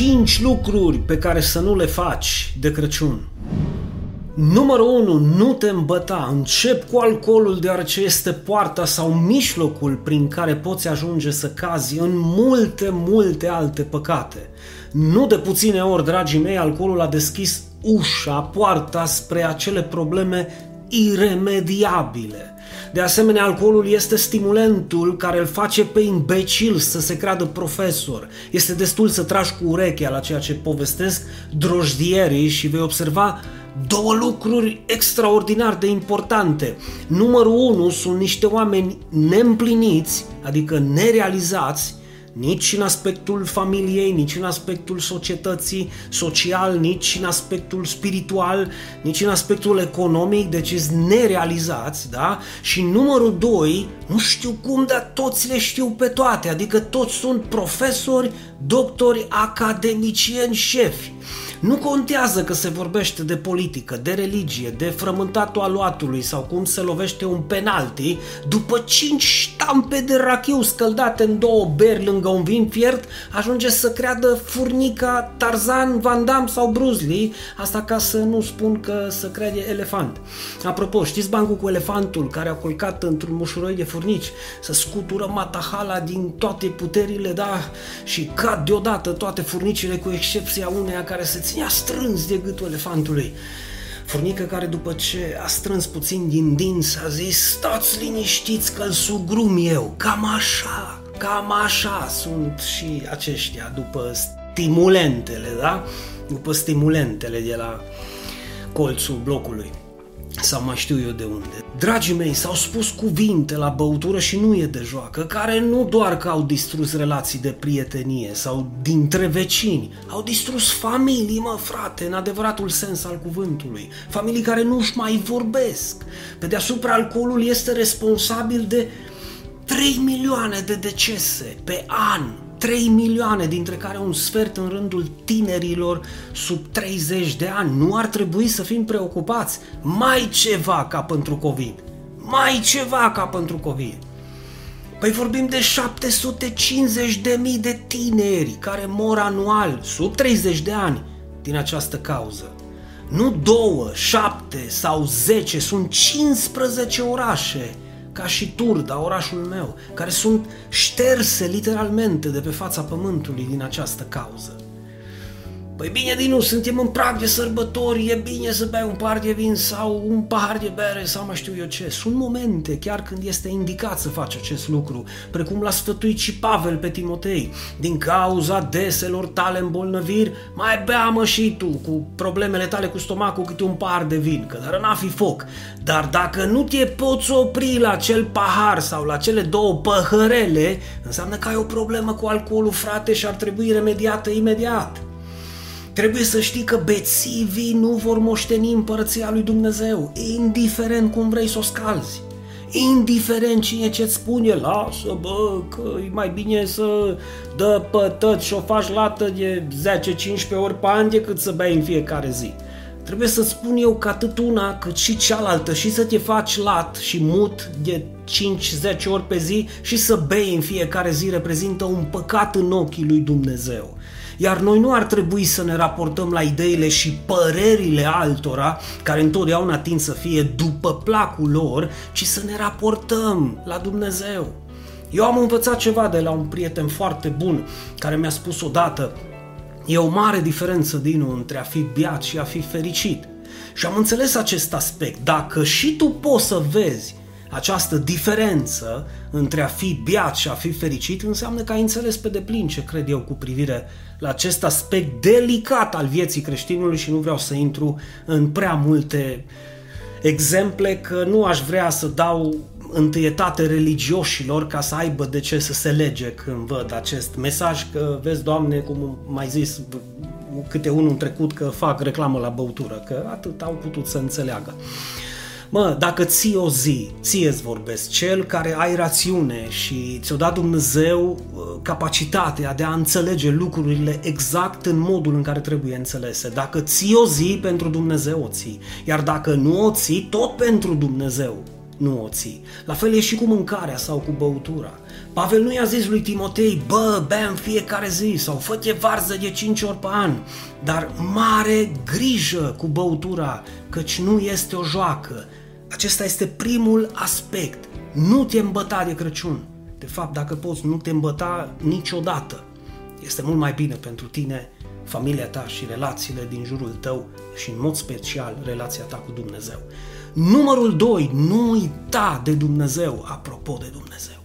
5 lucruri pe care să nu le faci de Crăciun. Numărul 1. Nu te îmbăta. Încep cu alcoolul deoarece este poarta sau mijlocul prin care poți ajunge să cazi în multe, multe alte păcate. Nu de puține ori, dragii mei, alcoolul a deschis ușa, poarta spre acele probleme iremediabile. De asemenea, alcoolul este stimulentul care îl face pe imbecil să se creadă profesor. Este destul să tragi cu urechea la ceea ce povestesc drojdierii și vei observa două lucruri extraordinar de importante. Numărul unu sunt niște oameni neîmpliniți, adică nerealizați, nici în aspectul familiei, nici în aspectul societății social, nici în aspectul spiritual, nici în aspectul economic, deci sunt nerealizați, da? Și numărul doi, nu știu cum, dar toți le știu pe toate, adică toți sunt profesori, doctori, academicieni, șefi. Nu contează că se vorbește de politică, de religie, de frământatul aluatului sau cum se lovește un penalti, după cinci ștampe de rachiu scăldate în două beri lângă un vin fiert, ajunge să creadă furnica Tarzan, Van Damme sau Bruce Lee, asta ca să nu spun că să crede elefant. Apropo, știți bancul cu elefantul care a culcat într-un mușuroi de furnici, să scutură matahala din toate puterile, da, și cad deodată toate furnicile cu excepția uneia care se ținea strâns de gâtul elefantului. Furnică care după ce a strâns puțin din dinți a zis Stați liniștiți că-l sugrum eu, cam așa, cam așa sunt și aceștia după stimulentele, da? După stimulentele de la colțul blocului sau mai știu eu de unde. Dragii mei, s-au spus cuvinte la băutură și nu e de joacă, care nu doar că au distrus relații de prietenie sau dintre vecini, au distrus familii, mă frate, în adevăratul sens al cuvântului. Familii care nu-și mai vorbesc. Pe deasupra, alcoolul este responsabil de 3 milioane de decese pe an 3 milioane, dintre care un sfert în rândul tinerilor sub 30 de ani. Nu ar trebui să fim preocupați. Mai ceva ca pentru COVID. Mai ceva ca pentru COVID. Păi vorbim de 750 de mii de tineri care mor anual, sub 30 de ani, din această cauză. Nu două, șapte sau zece, sunt 15 orașe ca și Turda, orașul meu, care sunt șterse literalmente de pe fața pământului din această cauză. Păi bine, Dinu, suntem în prag de sărbători, e bine să bei un par de vin sau un pahar de bere sau mai știu eu ce. Sunt momente chiar când este indicat să faci acest lucru, precum l-a sfătuit și Pavel pe Timotei. Din cauza deselor tale îmbolnăviri, mai bea mă și tu cu problemele tale cu stomacul câte un pahar de vin, că dar n-a fi foc. Dar dacă nu te poți opri la acel pahar sau la cele două păhărele, înseamnă că ai o problemă cu alcoolul, frate, și ar trebui remediată imediat. Trebuie să știi că bețivii nu vor moșteni împărăția lui Dumnezeu, indiferent cum vrei să o scalzi. Indiferent cine ce-ți spune, lasă bă, că e mai bine să dă pătăți și o faci lată de 10-15 ori pe an decât să bei în fiecare zi. Trebuie să spun eu că atât una cât și cealaltă și să te faci lat și mut de 5-10 ori pe zi și să bei în fiecare zi reprezintă un păcat în ochii lui Dumnezeu. Iar noi nu ar trebui să ne raportăm la ideile și părerile altora, care întotdeauna tind să fie după placul lor, ci să ne raportăm la Dumnezeu. Eu am învățat ceva de la un prieten foarte bun care mi-a spus odată E o mare diferență, din între a fi biat și a fi fericit. Și am înțeles acest aspect. Dacă și tu poți să vezi această diferență între a fi biat și a fi fericit înseamnă că ai înțeles pe deplin ce cred eu cu privire la acest aspect delicat al vieții creștinului și nu vreau să intru în prea multe exemple că nu aș vrea să dau întâietate religioșilor ca să aibă de ce să se lege când văd acest mesaj că vezi, Doamne, cum mai zis câte unul în trecut că fac reclamă la băutură, că atât au putut să înțeleagă. Uh, Mă, dacă ții o zi, ție îți vorbesc, cel care ai rațiune și ți-o dat Dumnezeu uh, capacitatea de a înțelege lucrurile exact în modul în care trebuie înțelese. Dacă ții o zi, pentru Dumnezeu o ții. Iar dacă nu o ții, tot pentru Dumnezeu nu o ții. La fel e și cu mâncarea sau cu băutura. Pavel nu i-a zis lui Timotei, bă, bea în fiecare zi sau fă-te varză de 5 ori pe an, dar mare grijă cu băutura, căci nu este o joacă. Acesta este primul aspect. Nu te îmbăta de Crăciun. De fapt, dacă poți, nu te îmbăta niciodată. Este mult mai bine pentru tine, familia ta și relațiile din jurul tău și în mod special relația ta cu Dumnezeu. Numărul 2, nu uita de Dumnezeu, apropo de Dumnezeu.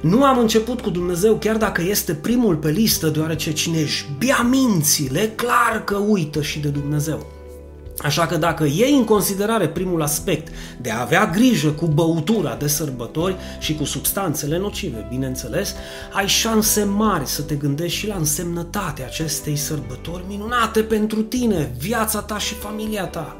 Nu am început cu Dumnezeu chiar dacă este primul pe listă, deoarece cine își bea mințile, clar că uită și de Dumnezeu. Așa că dacă iei în considerare primul aspect de a avea grijă cu băutura de sărbători și cu substanțele nocive, bineînțeles, ai șanse mari să te gândești și la însemnătatea acestei sărbători minunate pentru tine, viața ta și familia ta.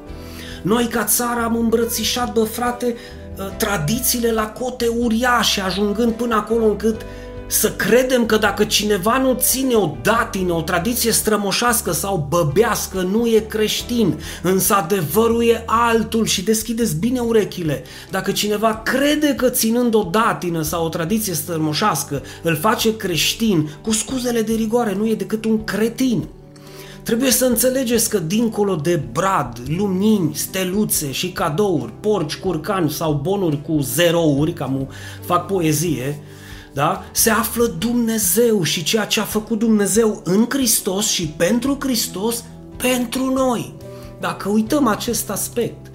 Noi ca țară am îmbrățișat, bă frate, ă, tradițiile la cote uriașe, ajungând până acolo încât să credem că dacă cineva nu ține o datină, o tradiție strămoșească sau băbească, nu e creștin, însă adevărul e altul și deschideți bine urechile. Dacă cineva crede că ținând o datină sau o tradiție strămoșească îl face creștin, cu scuzele de rigoare, nu e decât un cretin. Trebuie să înțelegeți că dincolo de brad, lumini, steluțe și cadouri, porci, curcani sau bonuri cu zerouri, cam fac poezie, da? se află Dumnezeu și ceea ce a făcut Dumnezeu în Hristos și pentru Hristos, pentru noi. Dacă uităm acest aspect,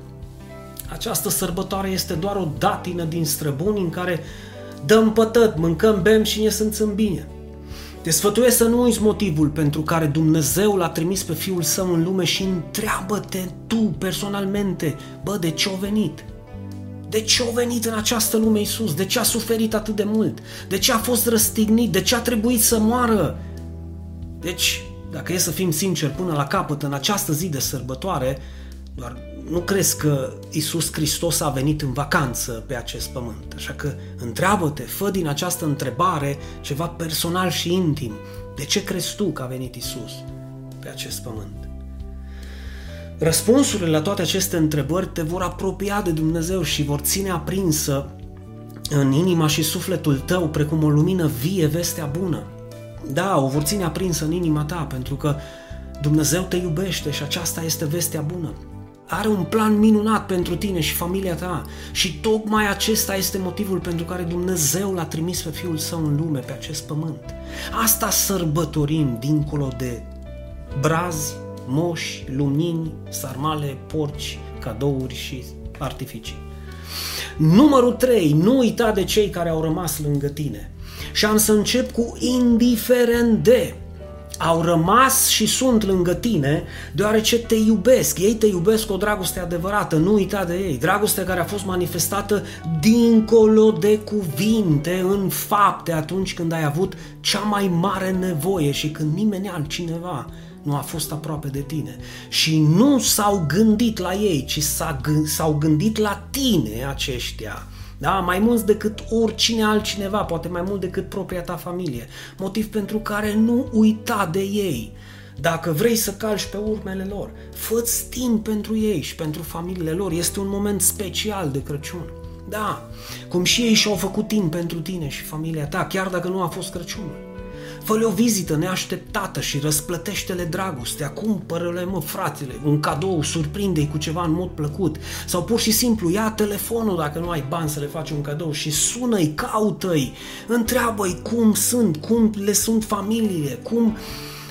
această sărbătoare este doar o datină din străbuni în care dăm pătăt, mâncăm, bem și ne simțim bine. Te sfătuiesc să nu uiți motivul pentru care Dumnezeu l-a trimis pe Fiul Său în lume și întreabă-te tu personalmente, bă, de ce a venit? De ce a venit în această lume Iisus? De ce a suferit atât de mult? De ce a fost răstignit? De ce a trebuit să moară? Deci, dacă e să fim sinceri până la capăt în această zi de sărbătoare, doar nu crezi că Isus Hristos a venit în vacanță pe acest pământ. Așa că întreabă-te, fă din această întrebare ceva personal și intim. De ce crezi tu că a venit Isus pe acest pământ? Răspunsurile la toate aceste întrebări te vor apropia de Dumnezeu și vor ține aprinsă în inima și sufletul tău precum o lumină vie vestea bună. Da, o vor ține aprinsă în inima ta pentru că Dumnezeu te iubește și aceasta este vestea bună. Are un plan minunat pentru tine și familia ta și tocmai acesta este motivul pentru care Dumnezeu l-a trimis pe Fiul Său în lume, pe acest pământ. Asta sărbătorim dincolo de brazi, moși, lumini, sarmale, porci, cadouri și artificii. Numărul 3. Nu uita de cei care au rămas lângă tine. Și am să încep cu indiferent de au rămas și sunt lângă tine deoarece te iubesc. Ei te iubesc cu o dragoste adevărată, nu uita de ei. Dragoste care a fost manifestată dincolo de cuvinte, în fapte, atunci când ai avut cea mai mare nevoie și când nimeni altcineva nu a fost aproape de tine. Și nu s-au gândit la ei, ci s-au gândit la tine aceștia. Da? Mai mulți decât oricine altcineva, poate mai mult decât propria ta familie. Motiv pentru care nu uita de ei. Dacă vrei să calci pe urmele lor, fă timp pentru ei și pentru familiile lor. Este un moment special de Crăciun. Da, cum și ei și-au făcut timp pentru tine și familia ta, chiar dacă nu a fost Crăciunul. Fă-le o vizită neașteptată și răsplătește-le dragostea, cumpără-le, mă, fratele, un cadou, surprinde-i cu ceva în mod plăcut. Sau pur și simplu ia telefonul dacă nu ai bani să le faci un cadou și sună-i, caută-i, întreabă-i cum sunt, cum le sunt familiile, cum,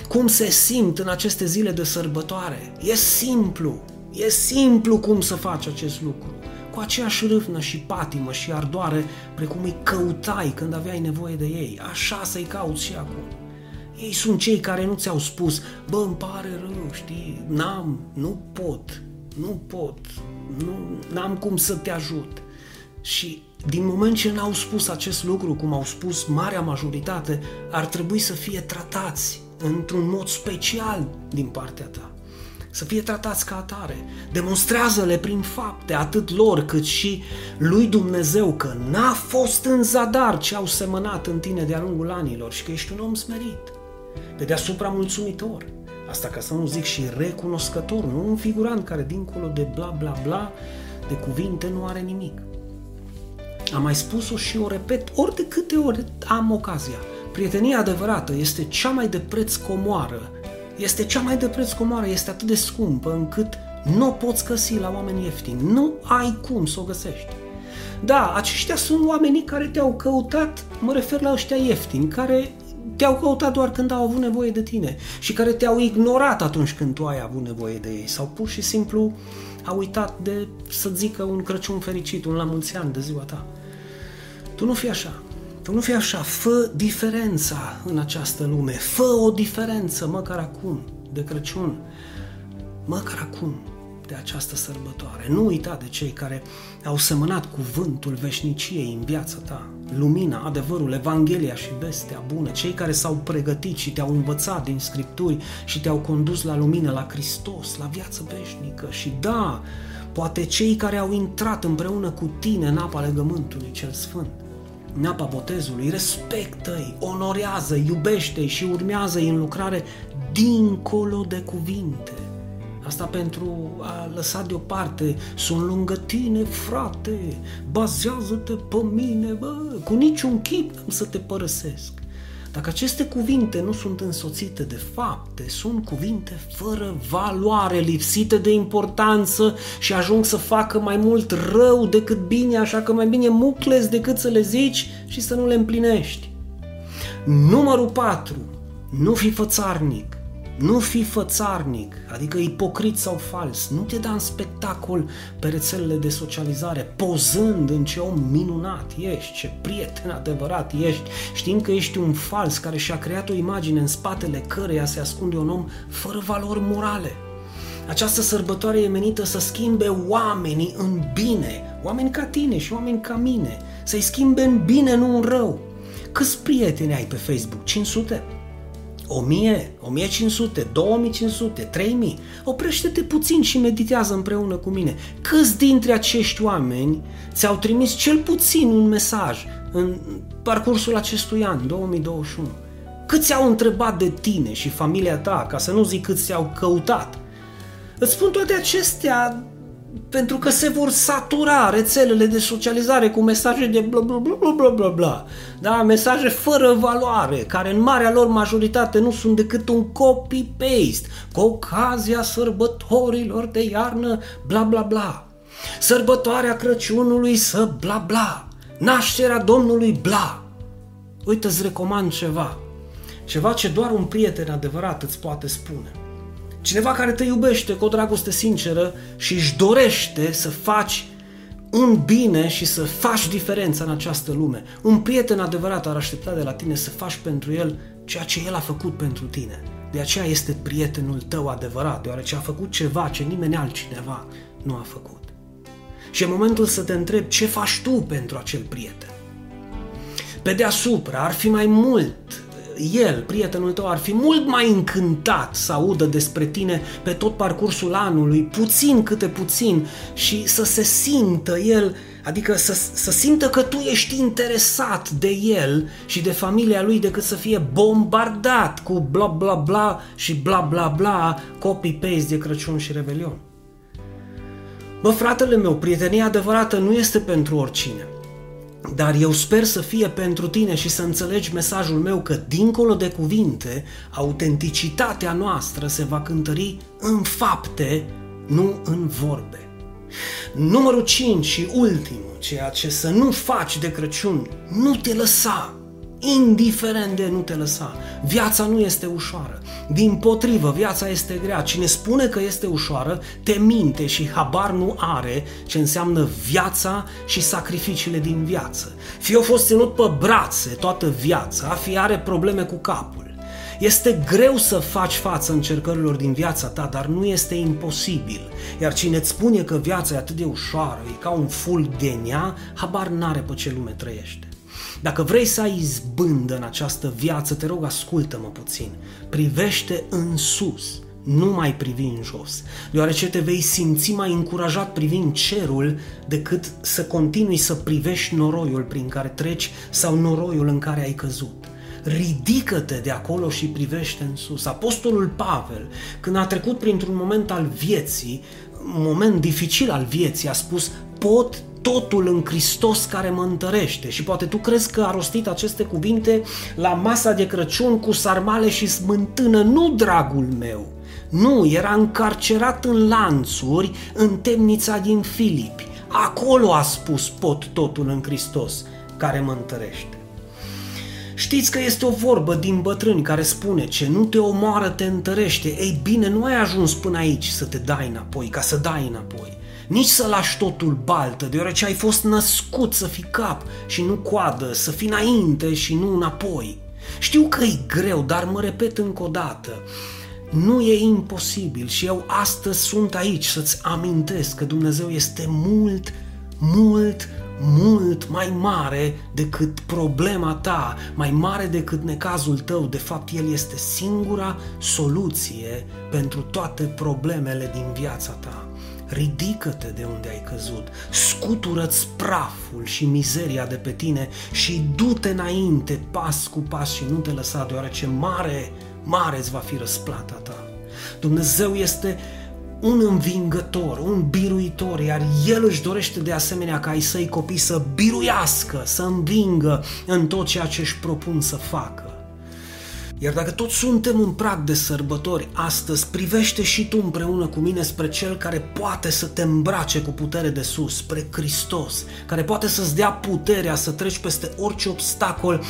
cum se simt în aceste zile de sărbătoare. E simplu, e simplu cum să faci acest lucru cu aceeași râvnă și patimă și ardoare precum îi căutai când aveai nevoie de ei. Așa să-i cauți și acum. Ei sunt cei care nu ți-au spus, bă, îmi pare rău, știi, n-am, nu pot, nu pot, nu, n-am cum să te ajut. Și din moment ce n-au spus acest lucru, cum au spus marea majoritate, ar trebui să fie tratați într-un mod special din partea ta să fie tratați ca atare. Demonstrează-le prin fapte, atât lor cât și lui Dumnezeu, că n-a fost în zadar ce au semănat în tine de-a lungul anilor și că ești un om smerit, pe deasupra mulțumitor. Asta ca să nu zic și recunoscător, nu un figurant care dincolo de bla bla bla de cuvinte nu are nimic. Am mai spus-o și o repet ori de câte ori am ocazia. Prietenia adevărată este cea mai de preț comoară. Este cea mai de preț comoară, este atât de scumpă încât nu o poți găsi la oameni ieftini. Nu ai cum să o găsești. Da, aceștia sunt oamenii care te-au căutat, mă refer la ăștia ieftini, care te-au căutat doar când au avut nevoie de tine și care te-au ignorat atunci când tu ai avut nevoie de ei sau pur și simplu au uitat de să zică un Crăciun fericit, un la mulți ani de ziua ta. Tu nu fi așa. Tu nu fi așa. Fă diferența în această lume. Fă o diferență măcar acum de Crăciun. Măcar acum de această sărbătoare. Nu uita de cei care au semănat cuvântul veșniciei în viața ta, lumina, adevărul, Evanghelia și vestea bună, cei care s-au pregătit și te-au învățat din Scripturi și te-au condus la lumină, la Hristos, la viață veșnică și da, poate cei care au intrat împreună cu tine în apa legământului cel sfânt, în apa botezului, respectă-i, onorează-i, iubește-i și urmează-i în lucrare dincolo de cuvinte Asta pentru a lăsa deoparte, sunt lângă tine, frate, bazează-te pe mine, bă, cu niciun chip să te părăsesc. Dacă aceste cuvinte nu sunt însoțite de fapte, sunt cuvinte fără valoare, lipsite de importanță și ajung să facă mai mult rău decât bine, așa că mai bine mucles decât să le zici și să nu le împlinești. Numărul 4. Nu fi fățarnic. Nu fi fățarnic, adică ipocrit sau fals, nu te da în spectacol pe rețelele de socializare, pozând în ce om minunat ești, ce prieten adevărat ești, știind că ești un fals care și-a creat o imagine în spatele căreia se ascunde un om fără valori morale. Această sărbătoare e menită să schimbe oamenii în bine, oameni ca tine și oameni ca mine, să-i schimbe în bine, nu în rău. Câți prieteni ai pe Facebook? 500? 1000, 1500, 2500, 3000. Oprește-te puțin și meditează împreună cu mine. Câți dintre acești oameni ți-au trimis cel puțin un mesaj în parcursul acestui an, 2021? Câți au întrebat de tine și familia ta, ca să nu zic câți ți-au căutat? Îți spun toate acestea pentru că se vor satura rețelele de socializare cu mesaje de bla bla bla bla bla bla, da, mesaje fără valoare, care în marea lor majoritate nu sunt decât un copy-paste, cu ocazia sărbătorilor de iarnă, bla bla bla, sărbătoarea Crăciunului să bla bla, nașterea Domnului bla. Uite, îți recomand ceva, ceva ce doar un prieten adevărat îți poate spune – Cineva care te iubește cu o dragoste sinceră și își dorește să faci un bine și să faci diferența în această lume. Un prieten adevărat ar aștepta de la tine să faci pentru el ceea ce el a făcut pentru tine. De aceea este prietenul tău adevărat, deoarece a făcut ceva ce nimeni altcineva nu a făcut. Și e momentul să te întrebi ce faci tu pentru acel prieten. Pe deasupra ar fi mai mult el, prietenul tău, ar fi mult mai încântat să audă despre tine pe tot parcursul anului, puțin câte puțin, și să se simtă el, adică să, să simtă că tu ești interesat de el și de familia lui decât să fie bombardat cu bla bla bla și bla bla bla, copy-paste de Crăciun și Revelion. Bă, fratele meu, prietenia adevărată nu este pentru oricine. Dar eu sper să fie pentru tine și să înțelegi mesajul meu că, dincolo de cuvinte, autenticitatea noastră se va cântări în fapte, nu în vorbe. Numărul 5 și ultimul, ceea ce să nu faci de Crăciun, nu te lăsa indiferent de nu te lăsa. Viața nu este ușoară. Din potrivă, viața este grea. Cine spune că este ușoară, te minte și habar nu are ce înseamnă viața și sacrificiile din viață. Fie o fost ținut pe brațe toată viața, fie are probleme cu capul. Este greu să faci față încercărilor din viața ta, dar nu este imposibil. Iar cine îți spune că viața e atât de ușoară, e ca un fulg de nea, habar n-are pe ce lume trăiește. Dacă vrei să ai izbândă în această viață, te rog, ascultă-mă puțin. Privește în sus, nu mai privi în jos, deoarece te vei simți mai încurajat privind cerul decât să continui să privești noroiul prin care treci sau noroiul în care ai căzut. Ridică-te de acolo și privește în sus. Apostolul Pavel, când a trecut printr-un moment al vieții moment dificil al vieții a spus pot totul în Hristos care mă întărește. Și poate tu crezi că a rostit aceste cuvinte la masa de Crăciun cu sarmale și smântână. Nu, dragul meu! Nu, era încarcerat în lanțuri în temnița din Filipi. Acolo a spus pot totul în Hristos care mă întărește. Știți că este o vorbă din bătrâni care spune ce nu te omoară te întărește. Ei bine, nu ai ajuns până aici să te dai înapoi, ca să dai înapoi. Nici să lași totul baltă, deoarece ai fost născut să fii cap și nu coadă, să fii înainte și nu înapoi. Știu că e greu, dar mă repet încă o dată. Nu e imposibil și eu astăzi sunt aici să-ți amintesc că Dumnezeu este mult, mult, mult mai mare decât problema ta, mai mare decât necazul tău. De fapt, El este singura soluție pentru toate problemele din viața ta. Ridică-te de unde ai căzut, scutură-ți praful și mizeria de pe tine și du-te înainte pas cu pas și nu te lăsa deoarece mare, mare îți va fi răsplata ta. Dumnezeu este un învingător, un biruitor, iar El își dorește de asemenea ca ai săi copii să biruiască, să învingă în tot ceea ce își propun să facă. Iar dacă toți suntem în prag de sărbători astăzi, privește și tu împreună cu mine spre Cel care poate să te îmbrace cu putere de sus, spre Hristos, care poate să-ți dea puterea să treci peste orice obstacol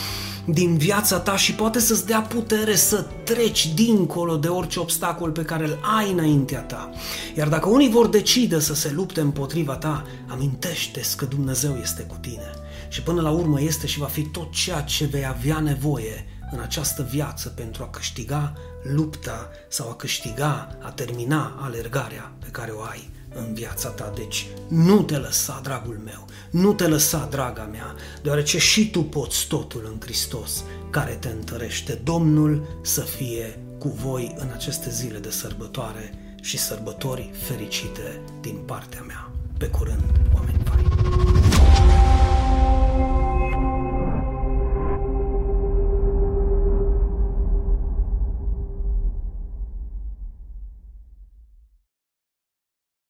din viața ta și poate să-ți dea putere să treci dincolo de orice obstacol pe care îl ai înaintea ta. Iar dacă unii vor decide să se lupte împotriva ta, amintește că Dumnezeu este cu tine. Și până la urmă este și va fi tot ceea ce vei avea nevoie în această viață pentru a câștiga lupta sau a câștiga, a termina alergarea pe care o ai în viața ta. Deci nu te lăsa, dragul meu, nu te lăsa, draga mea, deoarece și tu poți totul în Hristos care te întărește. Domnul să fie cu voi în aceste zile de sărbătoare și sărbători fericite din partea mea. Pe curând, oameni.